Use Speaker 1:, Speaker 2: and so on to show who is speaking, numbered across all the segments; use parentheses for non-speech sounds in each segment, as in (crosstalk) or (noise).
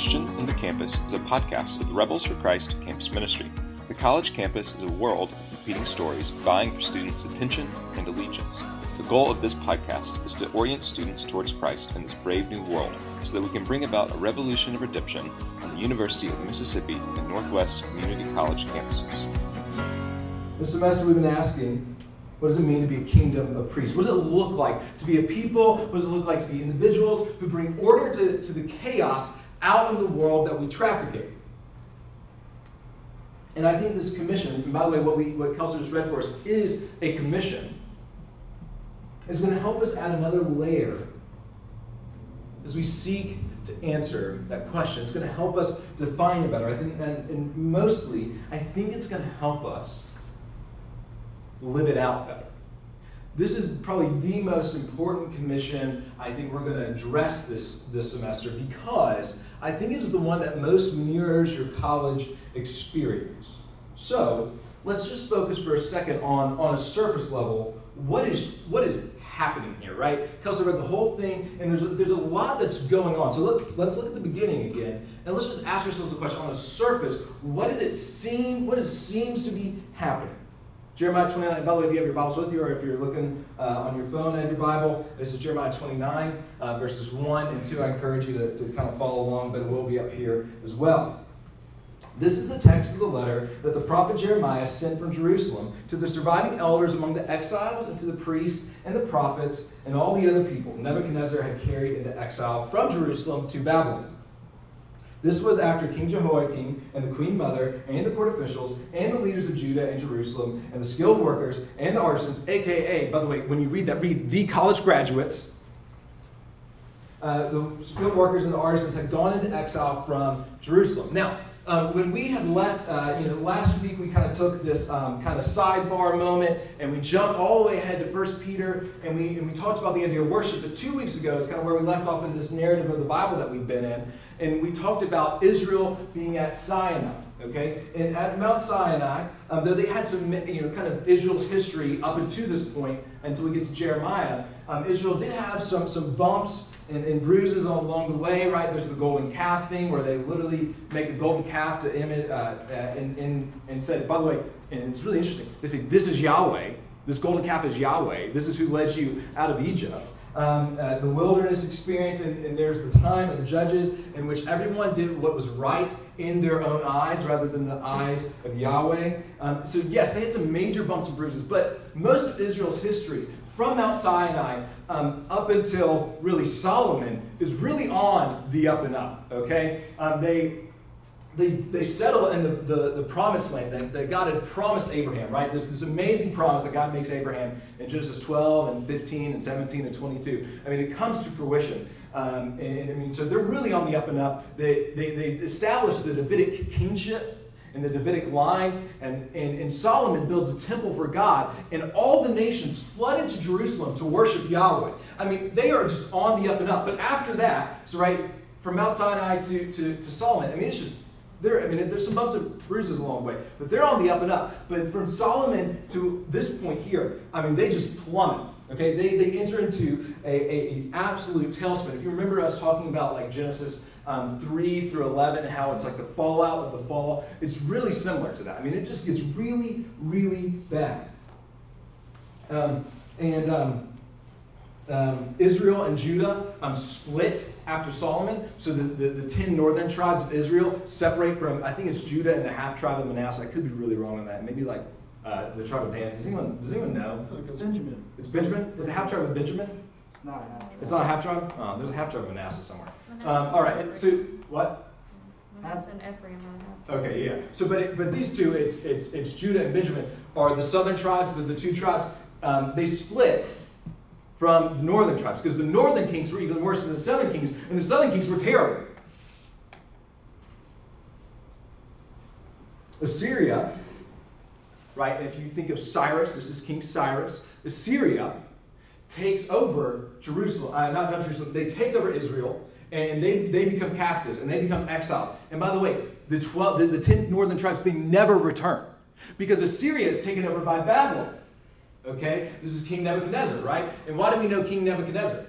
Speaker 1: Christian in the Campus is a podcast of the Rebels for Christ campus ministry. The college campus is a world of competing stories vying for students' attention and allegiance. The goal of this podcast is to orient students towards Christ in this brave new world so that we can bring about a revolution of redemption on the University of Mississippi and Northwest Community College campuses.
Speaker 2: This semester we've been asking, what does it mean to be a kingdom of priests? What does it look like to be a people? What does it look like to be individuals who bring order to, to the chaos out in the world that we traffic in? And I think this commission, and by the way, what, we, what Kelsey just read for us is a commission, is going to help us add another layer as we seek to answer that question. It's going to help us define it better. I think, and, and mostly, I think it's going to help us live it out better. This is probably the most important commission I think we're going to address this, this semester because I think it is the one that most mirrors your college experience. So let's just focus for a second on, on a surface level. What is, what is happening here, right? Kelsey read the whole thing, and there's a, there's a lot that's going on. So look, let's look at the beginning again, and let's just ask ourselves the question on the surface: What does it seem? What does seems to be happening? Jeremiah 29, by the way, if you have your Bibles with you or if you're looking uh, on your phone at your Bible, this is Jeremiah 29, uh, verses 1 and 2. I encourage you to, to kind of follow along, but it will be up here as well. This is the text of the letter that the prophet Jeremiah sent from Jerusalem to the surviving elders among the exiles and to the priests and the prophets and all the other people Nebuchadnezzar had carried into exile from Jerusalem to Babylon. This was after King Jehoiakim and the queen mother and the court officials and the leaders of Judah and Jerusalem and the skilled workers and the artisans, aka, by the way, when you read that, read the college graduates. Uh, the skilled workers and the artisans had gone into exile from Jerusalem. Now, um, when we had left, uh, you know, last week we kind of took this um, kind of sidebar moment and we jumped all the way ahead to First Peter and we, and we talked about the idea of worship. But two weeks ago is kind of where we left off in this narrative of the Bible that we've been in. And we talked about Israel being at Sinai. Okay, and at Mount Sinai, um, though they had some, you know, kind of Israel's history up until this point, until we get to Jeremiah, um, Israel did have some some bumps and, and, bruises along the way, right? There's the golden calf thing where they literally make a golden calf to image uh, uh, and, and, and said, by the way, and it's really interesting. They say, This is Yahweh. This golden calf is Yahweh. This is who led you out of Egypt. Um, uh, the wilderness experience, and, and, there's the time of the judges in which everyone did what was right in their own eyes rather than the eyes of Yahweh. Um, so, yes, they had some major bumps and bruises, but most of Israel's history from Mount Sinai um, up until really Solomon is really on the up and up. Okay, um, they they, they settle in the, the, the promised land that, that God had promised Abraham, right? This, this amazing promise that God makes Abraham in Genesis 12 and 15 and 17 and 22. I mean, it comes to fruition. Um, and, and, I mean, so they're really on the up and up. They, they, they established the Davidic kingship in the Davidic line, and, and, and Solomon builds a temple for God, and all the nations flood into Jerusalem to worship Yahweh. I mean, they are just on the up and up. But after that, so right, from Mount Sinai to, to, to Solomon, I mean, it's just there, I mean, there's some bumps and bruises along the way, but they're on the up and up. But from Solomon to this point here, I mean, they just plummet. Okay, they, they enter into a, a, a absolute tailspin. If you remember us talking about like Genesis um, 3 through 11 and how it's like the fallout of the fall. It's really similar to that. I mean, it just gets really, really bad. Um, and um, um Israel and Judah um, split after Solomon. So the, the, the, 10 northern tribes of Israel separate from, I think it's Judah and the half tribe of Manasseh. I could be really wrong on that. Maybe like uh, the tribe of Dan. Does anyone, does anyone know?
Speaker 3: It's Benjamin.
Speaker 2: It's Benjamin? Is the half tribe of Benjamin?
Speaker 3: It's not a half tribe.
Speaker 2: It's not a half tribe? Oh, there's a half tribe of Manasseh somewhere. Um, all right. So what?
Speaker 4: Manasseh and Ephraim
Speaker 2: Okay, yeah. So, but it, but these two, it's it's it's Judah and Benjamin, are the southern tribes. The, the two tribes, um, they split from the northern tribes because the northern kings were even worse than the southern kings, and the southern kings were terrible. Assyria, right? And if you think of Cyrus, this is King Cyrus. Assyria takes over Jerusalem, uh, not, not Jerusalem, they take over Israel and they, they become captives and they become exiles. And by the way, the, 12, the, the 10 northern tribes, they never return because Assyria is taken over by Babylon. Okay? This is King Nebuchadnezzar, right? And why do we know King Nebuchadnezzar?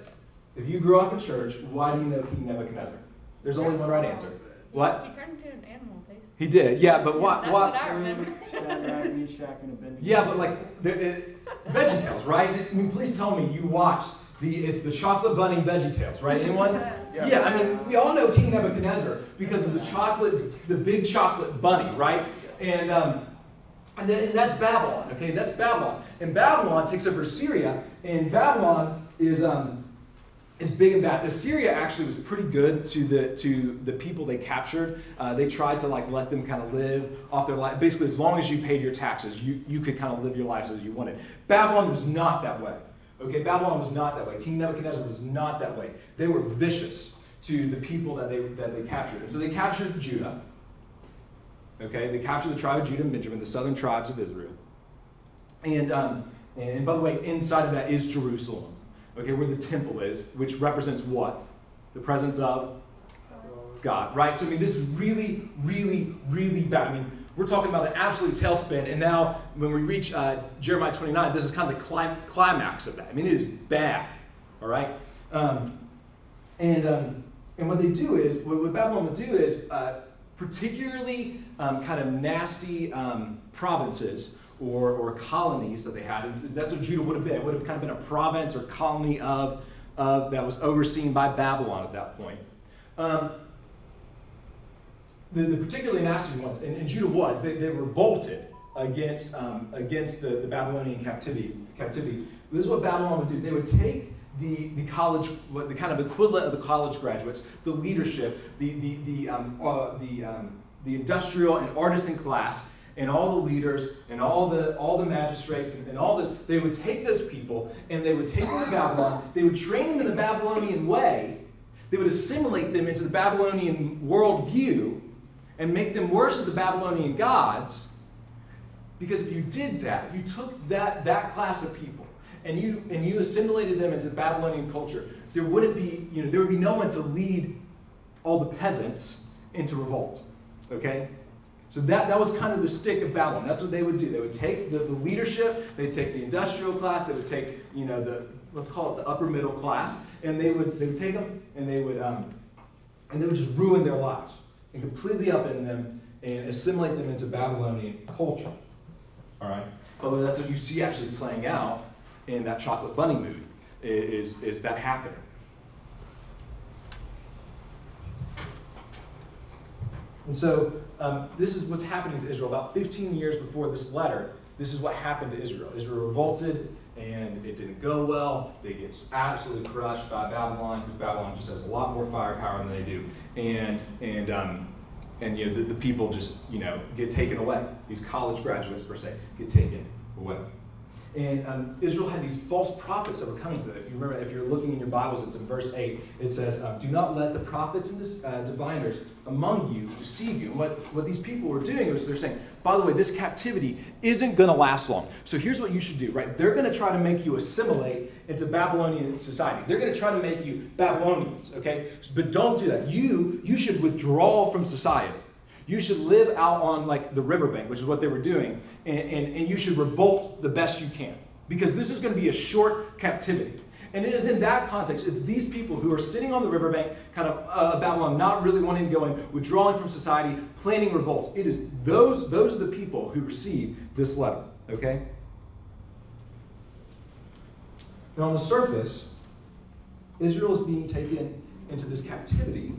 Speaker 2: If you grew up in church, why do you know King Nebuchadnezzar? There's only one right answer. What?
Speaker 4: He turned into an animal.
Speaker 2: He did, yeah, but what?
Speaker 4: That's
Speaker 2: what?
Speaker 4: what I remember.
Speaker 3: Shadrach, Meshach, and Abednego.
Speaker 2: Yeah, but like the, it, VeggieTales, right? I mean, please tell me you watched the it's the chocolate bunny VeggieTales, right? Anyone?
Speaker 3: Yeah.
Speaker 2: Yeah, I mean, we all know King Nebuchadnezzar because of the chocolate, the big chocolate bunny, right? And um, and, then, and that's Babylon, okay? That's Babylon, and Babylon takes over Syria, and Babylon is um, is big and bad. Assyria actually was pretty good to the to the people they captured. Uh, they tried to like let them kind of live off their life. Basically, as long as you paid your taxes, you, you could kind of live your lives as you wanted. Babylon was not that way. Okay, Babylon was not that way. King Nebuchadnezzar was not that way. They were vicious to the people that they that they captured. And so they captured Judah. Okay, they captured the tribe of Judah and Benjamin, the southern tribes of Israel. And um, and by the way, inside of that is Jerusalem okay, where the temple is, which represents what? The presence of God, right? So, I mean, this is really, really, really bad. I mean, we're talking about an absolute tailspin, and now when we reach uh, Jeremiah 29, this is kind of the clim- climax of that. I mean, it is bad, all right? Um, and, um, and what they do is, what, what Babylon would do is, uh, particularly um, kind of nasty um, provinces or, or colonies that they had. And that's what Judah would have been. It would have kind of been a province or colony of, that was overseen by Babylon at that point. Um, the, the particularly nasty ones, and, and Judah was, they, they revolted against, um, against the, the Babylonian captivity, captivity. This is what Babylon would do. They would take the, the college, the kind of equivalent of the college graduates, the leadership, the, the, the, um, uh, the, um, the industrial and artisan class, and all the leaders and all the all the magistrates and, and, all this they would take those people and they would take them to babylon. They would train them in the babylonian way. They would assimilate them into the babylonian worldview and make them worship the babylonian gods. Because if you did that if you took that that class of people and you and you assimilated them into babylonian culture there wouldn't be you know there would be no one to lead all the peasants into revolt okay so that, that was kind of the stick of Babylon. That's what they would do. They would take the, the leadership, they'd take the industrial class, they would take, you know, the let's call it the upper middle class, and they would they would take them and they would um, and they would just ruin their lives and completely upend them and assimilate them into Babylonian culture. All right. Way, that's what you see actually playing out in that chocolate bunny movie. Is is that happening? And so um, this is what's happening to Israel. About 15 years before this letter, this is what happened to Israel. Israel revolted, and it didn't go well. They get absolutely crushed by Babylon because Babylon just has a lot more firepower than they do, and and um, and you know the, the people just you know get taken away. These college graduates per se get taken away. And um, Israel had these false prophets that were coming to them. If you remember, if you're looking in your Bibles, it's in verse 8. It says, um, Do not let the prophets and the uh, diviners among you deceive you. And what, what these people were doing was they're saying, By the way, this captivity isn't going to last long. So here's what you should do, right? They're going to try to make you assimilate into Babylonian society. They're going to try to make you Babylonians, okay? But don't do that. You, you should withdraw from society. You should live out on like the riverbank, which is what they were doing, and, and, and you should revolt the best you can. Because this is going to be a short captivity. And it is in that context, it's these people who are sitting on the riverbank, kind of uh, Babylon, not really wanting to go in, withdrawing from society, planning revolts. It is those, those are the people who receive this letter, okay? Now, on the surface, Israel is being taken into this captivity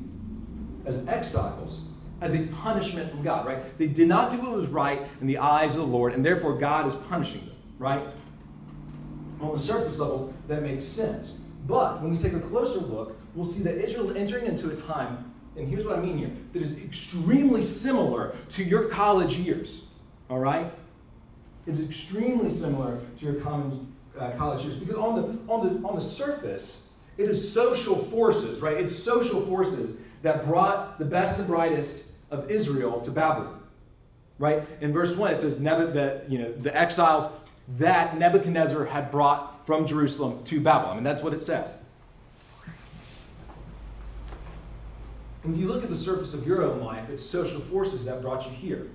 Speaker 2: as exiles as a punishment from God, right? They did not do what was right in the eyes of the Lord, and therefore God is punishing them, right? On the surface level, that makes sense. But when we take a closer look, we'll see that Israel is entering into a time, and here's what I mean here, that is extremely similar to your college years, all right? It's extremely similar to your common uh, college years because on the, on, the, on the surface, it is social forces, right? It's social forces that brought the best and brightest of Israel to Babylon. Right? In verse 1, it says that you know, the exiles that Nebuchadnezzar had brought from Jerusalem to Babylon. I mean, that's what it says. If you look at the surface of your own life, it's social forces that brought you here.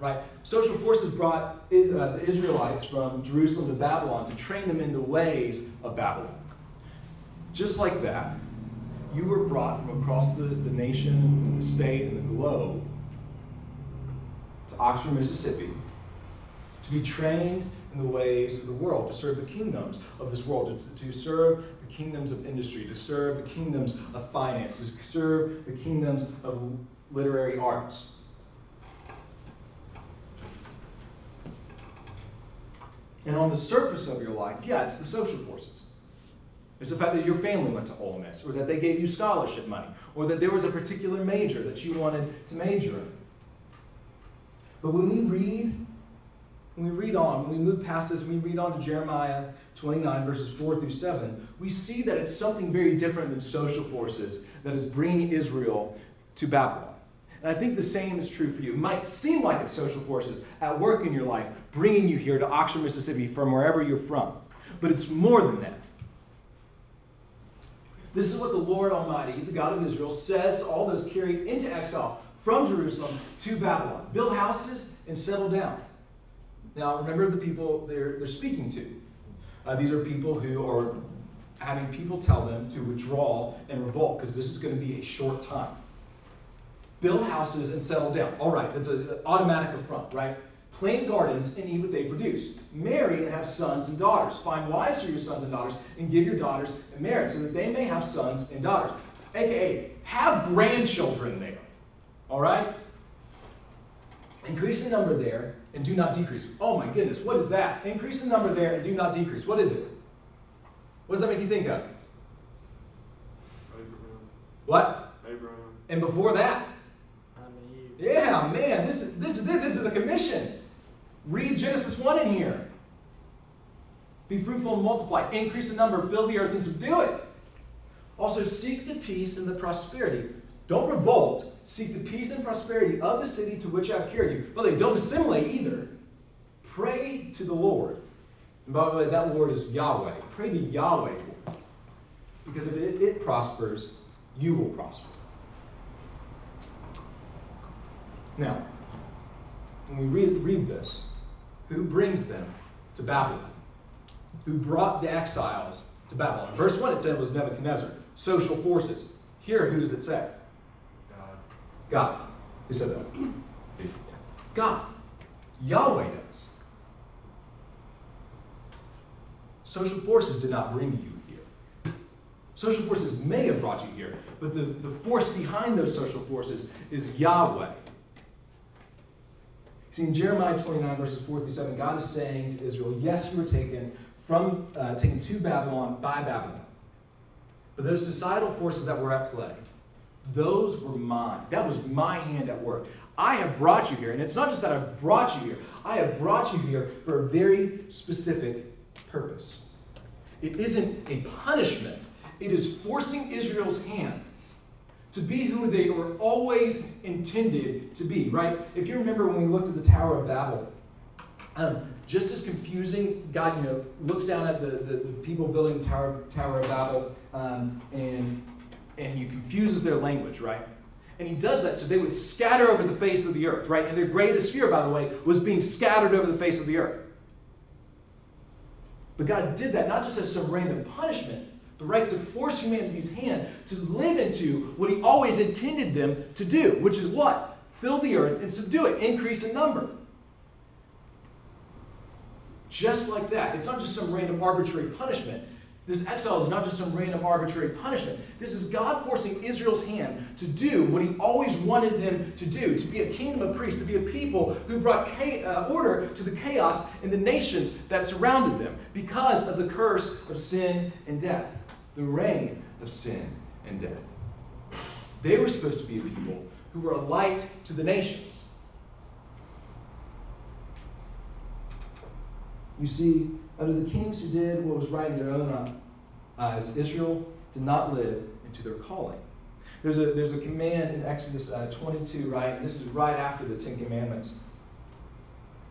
Speaker 2: Right? Social forces brought uh, the Israelites from Jerusalem to Babylon to train them in the ways of Babylon. Just like that, you were brought from across the, the nation, the state, and the globe to Oxford, Mississippi, to be trained in the ways of the world, to serve the kingdoms of this world, to, to serve the kingdoms of industry, to serve the kingdoms of finance, to serve the kingdoms of literary arts. And on the surface of your life, yeah, it's the social forces. It's the fact that your family went to Ole Miss, or that they gave you scholarship money, or that there was a particular major that you wanted to major in. But when we read, when we read on, when we move past this, we read on to Jeremiah 29, verses 4 through 7, we see that it's something very different than social forces that is bringing Israel to Babylon. And I think the same is true for you. It might seem like it's social forces at work in your life bringing you here to Oxford, Mississippi from wherever you're from. But it's more than that. This is what the Lord Almighty, the God of Israel, says to all those carried into exile from Jerusalem to Babylon build houses and settle down. Now, remember the people they're, they're speaking to. Uh, these are people who are having people tell them to withdraw and revolt because this is going to be a short time build houses and settle down. All right, it's an automatic affront, right? Plant gardens and eat what they produce. Marry and have sons and daughters. Find wives for your sons and daughters and give your daughters in marriage so that they may have sons and daughters. AKA, have grandchildren there. All right? Increase the number there and do not decrease. Oh my goodness, what is that? Increase the number there and do not decrease. What is it? What does that make you think of?
Speaker 5: Abraham.
Speaker 2: What?
Speaker 5: Abraham.
Speaker 2: And before that?
Speaker 3: Yeah,
Speaker 2: man, this is this is it. This is a commission. Read Genesis 1 in here. Be fruitful and multiply, increase the number, fill the earth, and subdue it. Also, seek the peace and the prosperity. Don't revolt. Seek the peace and prosperity of the city to which I've carried you. But they don't assimilate either. Pray to the Lord. And by the way, that Lord is Yahweh. Pray to Yahweh. Because if it, it prospers, you will prosper. Now, when we read, read this, who brings them to Babylon? Who brought the exiles to Babylon? In verse 1, it said it was Nebuchadnezzar. Social forces. Here, who does it say?
Speaker 5: God.
Speaker 2: God. Who said that? (clears throat) God. Yahweh does. Social forces did not bring you here. Social forces may have brought you here, but the, the force behind those social forces is Yahweh. See, in Jeremiah 29, verses 4 through 7, God is saying to Israel, Yes, you were taken from uh, taken to Babylon by Babylon. But those societal forces that were at play, those were mine. That was my hand at work. I have brought you here. And it's not just that I've brought you here, I have brought you here for a very specific purpose. It isn't a punishment, it is forcing Israel's hand to be who they were always intended to be, right? If you remember when we looked at the Tower of Babel, um, just as confusing, God, you know, looks down at the, the, the people building the Tower, Tower of Babel um, and, and he confuses their language, right? And he does that so they would scatter over the face of the earth, right? And their greatest fear, by the way, was being scattered over the face of the earth. But God did that not just as some random punishment, the right to force humanity's hand to live into what he always intended them to do, which is what? Fill the earth and subdue it, increase in number. Just like that. It's not just some random arbitrary punishment. This exile is not just some random arbitrary punishment. This is God forcing Israel's hand to do what he always wanted them to do to be a kingdom of priests, to be a people who brought uh, order to the chaos in the nations that surrounded them because of the curse of sin and death the reign of sin and death. They were supposed to be a people who were a light to the nations. You see, under the kings who did what was right in their own eyes, Israel did not live into their calling. There's a, there's a command in Exodus uh, 22, right? And this is right after the Ten Commandments.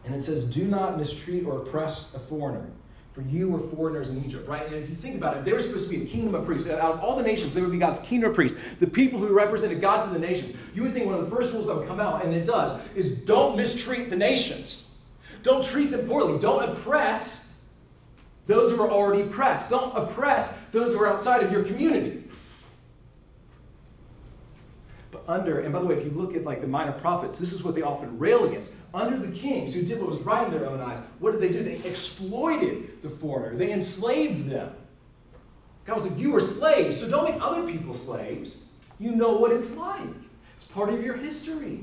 Speaker 2: And it says, Do not mistreat or oppress a foreigner for you were foreigners in Egypt, right? And if you think about it, they were supposed to be a kingdom of priests. Out of all the nations, they would be God's kingdom of priests, the people who represented God to the nations. You would think one of the first rules that would come out, and it does, is don't mistreat the nations. Don't treat them poorly. Don't oppress those who are already oppressed. Don't oppress those who are outside of your community. Under, and by the way, if you look at like the minor prophets, this is what they often rail against. Under the kings who did what was right in their own eyes, what did they do? They exploited the foreigner, they enslaved them. God was like, You were slaves, so don't make other people slaves. You know what it's like, it's part of your history.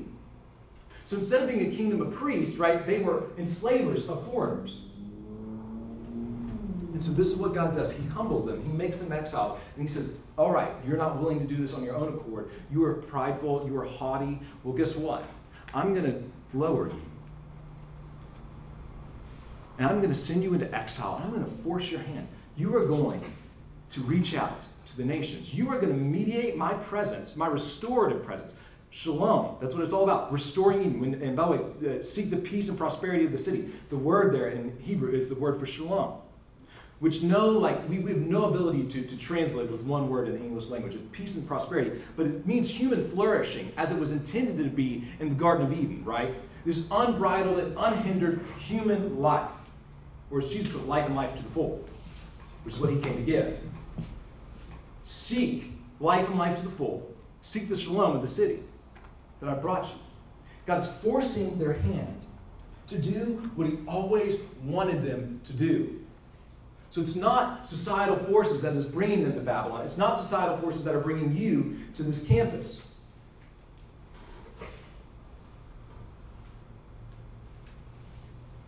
Speaker 2: So instead of being a kingdom of priests, right, they were enslavers of foreigners. And so this is what God does. He humbles them, He makes them exiles, and He says, All right, you're not willing to do this on your own accord. You are prideful, you are haughty. Well, guess what? I'm going to lower you. And I'm going to send you into exile, I'm going to force your hand. You are going to reach out to the nations. You are going to mediate my presence, my restorative presence. Shalom. That's what it's all about. Restoring Eden. and by the way, uh, seek the peace and prosperity of the city. The word there in Hebrew is the word for shalom which no, like, we, we have no ability to, to translate with one word in the English language. It's peace and prosperity, but it means human flourishing as it was intended to be in the Garden of Eden, right? This unbridled and unhindered human life. Or as Jesus put life and life to the full, which is what he came to give. Seek life and life to the full. Seek the shalom of the city that I brought you. God's forcing their hand to do what he always wanted them to do so it's not societal forces that is bringing them to Babylon. It's not societal forces that are bringing you to this campus.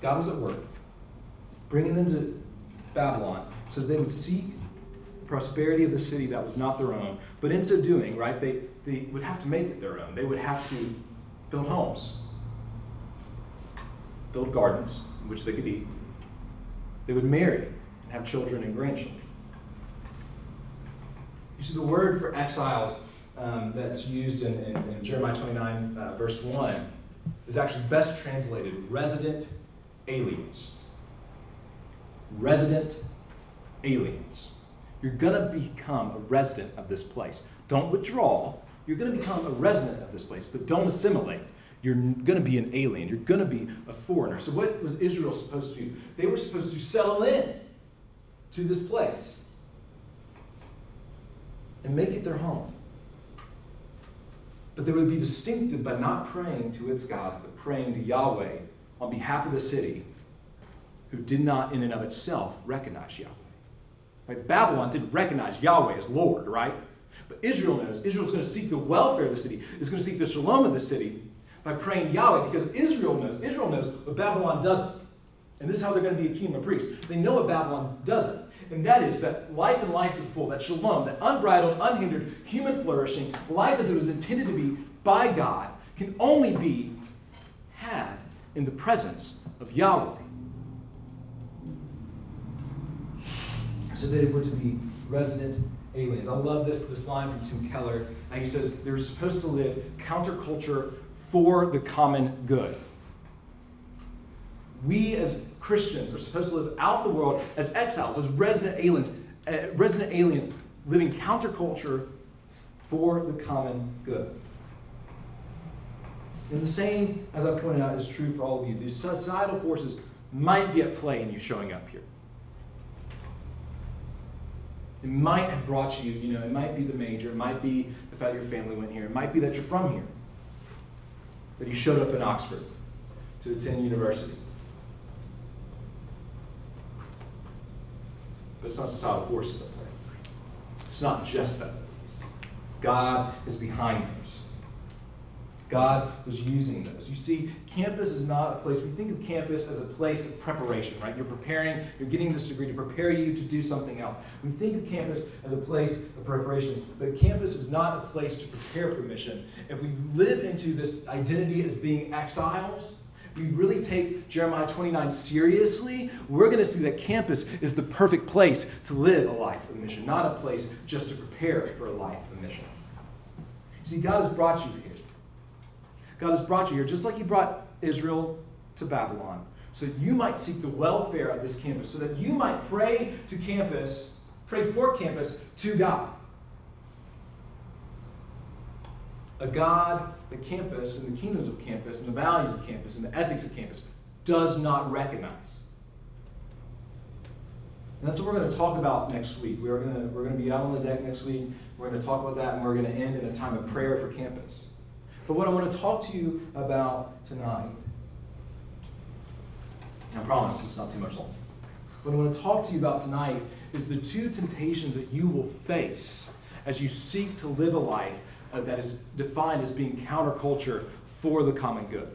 Speaker 2: God was at work, bringing them to Babylon so that they would seek the prosperity of the city that was not their own. But in so doing, right, they, they would have to make it their own. They would have to build homes, build gardens in which they could eat. They would marry have children and grandchildren. You see, the word for exiles um, that's used in, in, in Jeremiah 29, uh, verse 1, is actually best translated resident aliens. Resident aliens. You're going to become a resident of this place. Don't withdraw. You're going to become a resident of this place, but don't assimilate. You're going to be an alien. You're going to be a foreigner. So, what was Israel supposed to do? They were supposed to settle in to this place and make it their home. But they would be distinctive by not praying to its gods, but praying to Yahweh on behalf of the city who did not, in and of itself, recognize Yahweh. Right? Babylon didn't recognize Yahweh as Lord, right? But Israel knows. Israel's going to seek the welfare of the city, is going to seek the shalom of the city by praying Yahweh because Israel knows. Israel knows what Babylon doesn't. And this is how they're going to be a kingdom of priests. They know what Babylon doesn't. And that is that life and life to the full, that shalom, that unbridled, unhindered human flourishing, life as it was intended to be by God, can only be had in the presence of Yahweh. So they were to be resident aliens. I love this, this line from Tim Keller. And he says they're supposed to live counterculture for the common good we as Christians are supposed to live out the world as exiles, as resident aliens, uh, resident aliens living counterculture for the common good. And the same, as I pointed out, is true for all of you. These societal forces might be at play in you showing up here. It might have brought you, you know, it might be the major, it might be the fact your family went here, it might be that you're from here, that you showed up in Oxford to attend university. But it's not societal forces at play. It's not just that. God is behind those. God was using those. You see, campus is not a place, we think of campus as a place of preparation, right? You're preparing, you're getting this degree to prepare you to do something else. We think of campus as a place of preparation, but campus is not a place to prepare for mission. If we live into this identity as being exiles, we really take Jeremiah 29 seriously, we're going to see that campus is the perfect place to live a life of mission, not a place just to prepare for a life of mission. See, God has brought you here. God has brought you here just like He brought Israel to Babylon, so that you might seek the welfare of this campus, so that you might pray to campus, pray for campus to God. A God the campus and the kingdoms of campus and the values of campus and the ethics of campus does not recognize. And that's what we're going to talk about next week. We're going to, we're going to be out on the deck next week. We're going to talk about that, and we're going to end in a time of prayer for campus. But what I want to talk to you about tonight, and I promise it's not too much longer. What I want to talk to you about tonight is the two temptations that you will face as you seek to live a life uh, that is defined as being counterculture for the common good.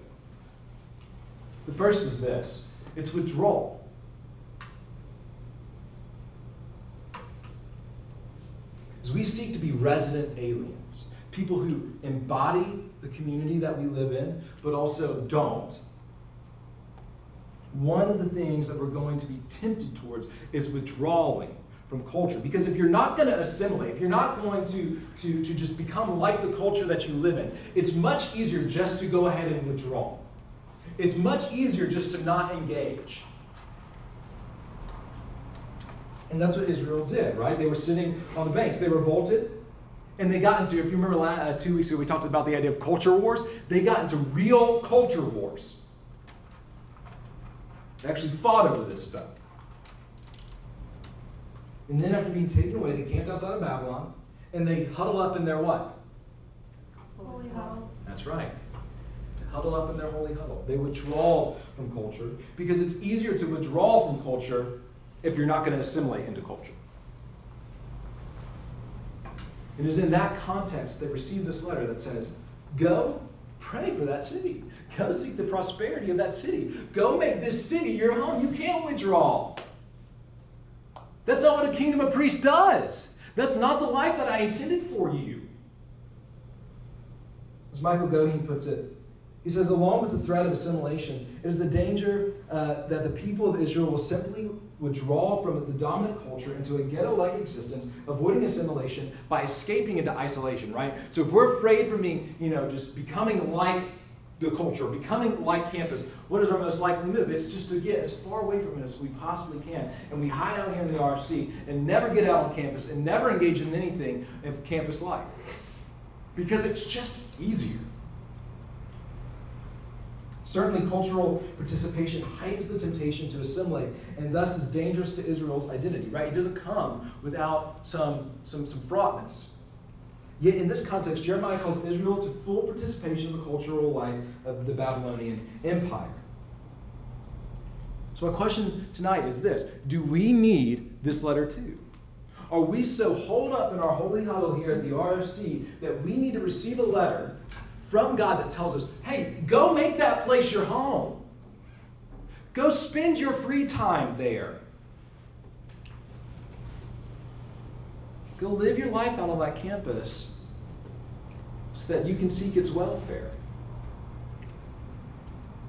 Speaker 2: The first is this it's withdrawal. As we seek to be resident aliens, people who embody the community that we live in, but also don't, one of the things that we're going to be tempted towards is withdrawing from culture. Because if you're not going to assimilate, if you're not going to, to, to just become like the culture that you live in, it's much easier just to go ahead and withdraw. It's much easier just to not engage. And that's what Israel did, right? They were sitting on the banks. They revolted. And they got into, if you remember uh, two weeks ago, we talked about the idea of culture wars. They got into real culture wars. They actually fought over this stuff. And then after being taken away, they camped outside of Babylon and they huddled up in their what?
Speaker 4: Holy huddle.
Speaker 2: That's right. They huddle up in their holy huddle. They withdraw from culture because it's easier to withdraw from culture if you're not going to assimilate into culture. It is in that context they received this letter that says, Go pray for that city. Go seek the prosperity of that city. Go make this city your home. You can't withdraw. That's not what a kingdom of priests does. That's not the life that I intended for you. As Michael Goheen puts it, he says, along with the threat of assimilation, is the danger uh, that the people of Israel will simply withdraw from the dominant culture into a ghetto like existence, avoiding assimilation by escaping into isolation, right? So if we're afraid from being, you know, just becoming like the culture, becoming like campus, what is our most likely move? It's just to get as far away from it as we possibly can. And we hide out here in the RFC and never get out on campus and never engage in anything of campus life. Because it's just easier. Certainly, cultural participation hides the temptation to assimilate and thus is dangerous to Israel's identity, right? It doesn't come without some, some, some fraughtness. Yet, in this context, Jeremiah calls Israel to full participation in the cultural life of the Babylonian Empire. So, my question tonight is this Do we need this letter too? Are we so holed up in our holy huddle here at the RFC that we need to receive a letter from God that tells us, hey, go make that place your home. Go spend your free time there. Go live your life out on that campus so that you can seek its welfare.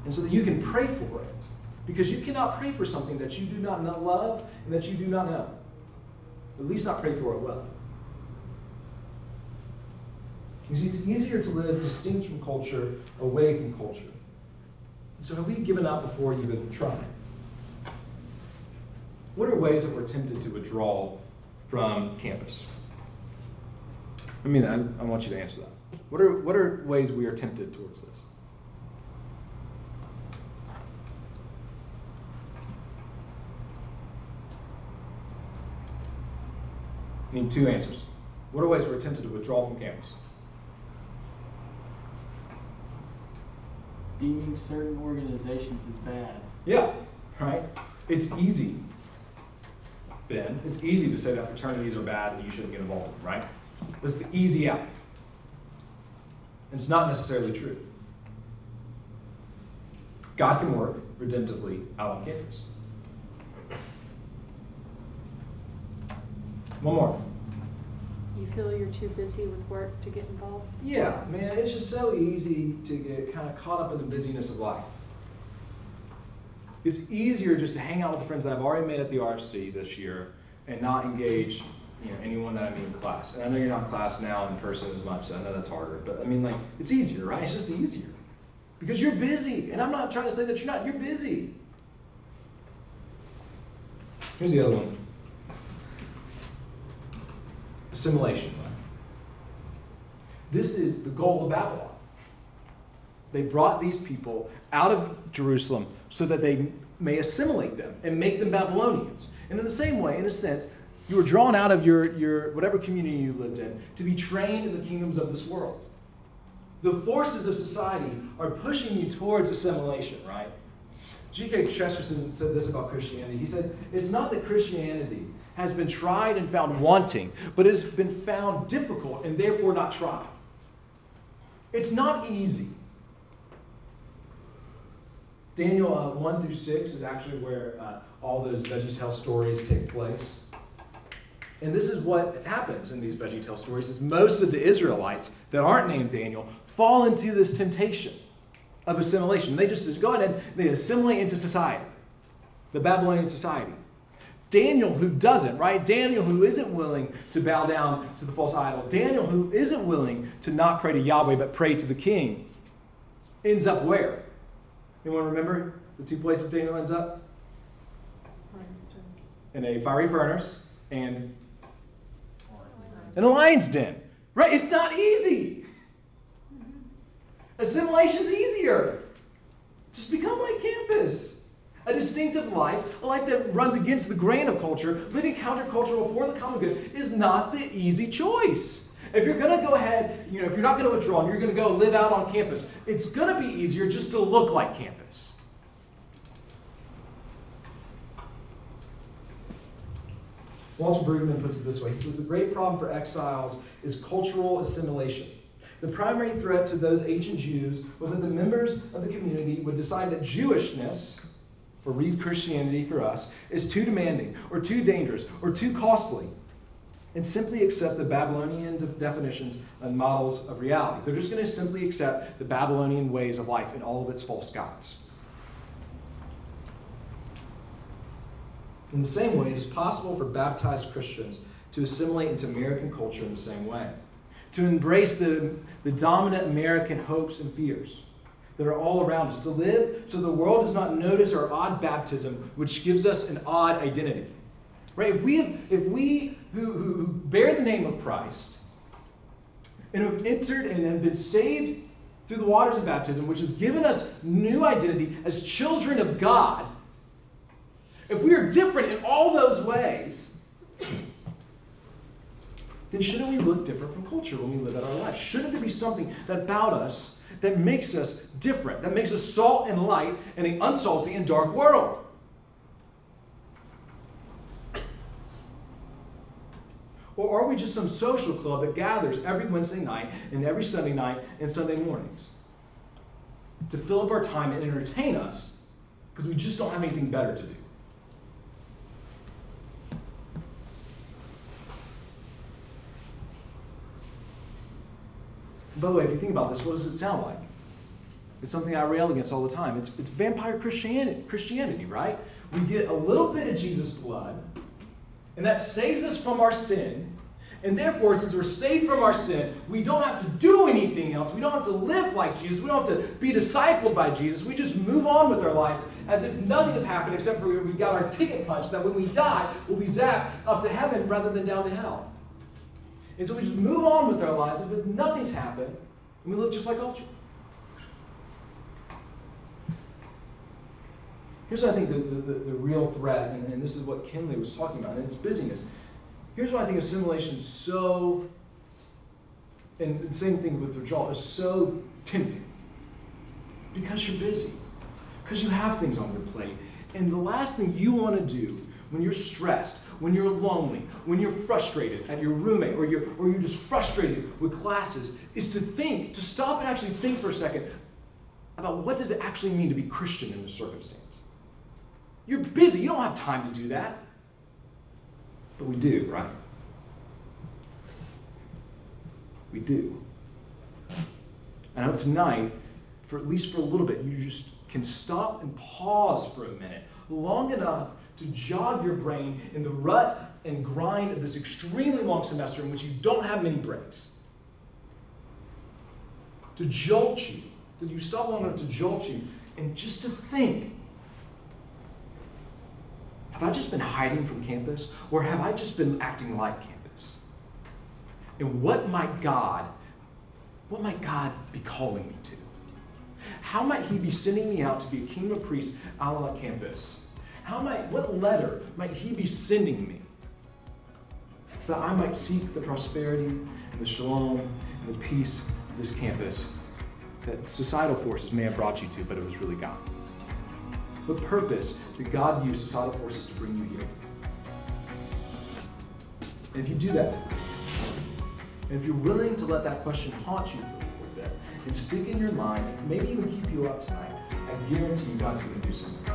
Speaker 2: And so that you can pray for it. Because you cannot pray for something that you do not love and that you do not know. At least not pray for it well. You see, it's easier to live distinct from culture, away from culture. So have we given up before you even trying? What are ways that we're tempted to withdraw from campus? I mean, I, I want you to answer that. What are, what are ways we are tempted towards this? I need two answers. What are ways we're tempted to withdraw from campus?
Speaker 3: Deeming certain organizations as bad.
Speaker 2: Yeah, right? It's easy, Ben. It's easy to say that fraternities are bad and you shouldn't get involved, in them, right? That's the easy out. And it's not necessarily true. God can work redemptively out on campus. One more.
Speaker 4: You feel you're too busy with work to get involved?
Speaker 2: Yeah, man, it's just so easy to get kind of caught up in the busyness of life. It's easier just to hang out with the friends I've already made at the RFC this year and not engage you know, anyone that I meet in class. And I know you're not in class now in person as much, so I know that's harder. But I mean, like, it's easier, right? It's just easier. Because you're busy. And I'm not trying to say that you're not, you're busy. Here's the other one assimilation. This is the goal of Babylon. They brought these people out of Jerusalem so that they may assimilate them and make them Babylonians. And in the same way, in a sense, you were drawn out of your, your whatever community you lived in to be trained in the kingdoms of this world. The forces of society are pushing you towards assimilation, right? G.K. Chesterton said this about Christianity. He said, It's not that Christianity has been tried and found wanting, but it has been found difficult and therefore not tried. It's not easy. Daniel uh, 1 through 6 is actually where uh, all those VeggieTale stories take place. And this is what happens in these VeggieTale stories is most of the Israelites that aren't named Daniel fall into this temptation of assimilation. They just go ahead and they assimilate into society, the Babylonian society. Daniel, who doesn't, right? Daniel, who isn't willing to bow down to the false idol. Daniel, who isn't willing to not pray to Yahweh but pray to the king, ends up where? Anyone remember the two places Daniel ends up? In a fiery furnace and in a lion's den. Right? It's not easy. Assimilation's easier. Just become like campus. A distinctive life, a life that runs against the grain of culture, living countercultural for the common good, is not the easy choice. If you're going to go ahead, you know, if you're not going to withdraw and you're going to go live out on campus, it's going to be easier just to look like campus. Walter Brueggemann puts it this way. He says the great problem for exiles is cultural assimilation. The primary threat to those ancient Jews was that the members of the community would decide that Jewishness, or read Christianity for us, is too demanding, or too dangerous, or too costly, and simply accept the Babylonian de- definitions and models of reality. They're just going to simply accept the Babylonian ways of life and all of its false gods. In the same way, it is possible for baptized Christians to assimilate into American culture in the same way, to embrace the, the dominant American hopes and fears that are all around us, to live so the world does not notice our odd baptism, which gives us an odd identity. Right? If we, have, if we who, who, who bear the name of Christ and have entered and have been saved through the waters of baptism, which has given us new identity as children of God, if we are different in all those ways, then shouldn't we look different from culture when we live out our lives? Shouldn't there be something that about us that makes us different, that makes us salt and light in an unsalty and dark world? Or are we just some social club that gathers every Wednesday night and every Sunday night and Sunday mornings to fill up our time and entertain us because we just don't have anything better to do? By the way, if you think about this, what does it sound like? It's something I rail against all the time. It's, it's vampire Christianity, Christianity, right? We get a little bit of Jesus' blood, and that saves us from our sin. And therefore, since we're saved from our sin, we don't have to do anything else. We don't have to live like Jesus. We don't have to be discipled by Jesus. We just move on with our lives as if nothing has happened except for we got our ticket punched that when we die, we'll be zapped up to heaven rather than down to hell. And so we just move on with our lives as if nothing's happened, and we look just like culture. Here's what I think the, the, the real threat, and, and, this is what Kinley was talking about, and it's busyness. Here's why I think assimilation is so, and the same thing with withdrawal, is so tempting. Because you're busy, because you have things on your plate. And the last thing you want to do when you're stressed, when you're lonely, when you're frustrated at your roommate, or you're, or you're just frustrated with classes, is to think, to stop and actually think for a second about what does it actually mean to be Christian in this circumstance. You're busy, you don't have time to do that. But we do, right? We do. And I hope tonight, for at least for a little bit, you just can stop and pause for a minute, long enough to jog your brain in the rut and grind of this extremely long semester in which you don't have many breaks. To jolt you, that you stop long enough to jolt you, and just to think have I just been hiding from campus, or have I just been acting like campus? And what might God, what might God be calling me to? How might He be sending me out to be a kingdom priest out on campus? How might, what letter might He be sending me? So that I might seek the prosperity and the shalom and the peace of this campus that societal forces may have brought you to, but it was really God. What purpose that God use societal forces to bring you here? And if you do that, and if you're willing to let that question haunt you for a little bit and stick in your mind, maybe even keep you up tonight, I guarantee you God's going to do something.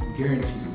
Speaker 2: I guarantee you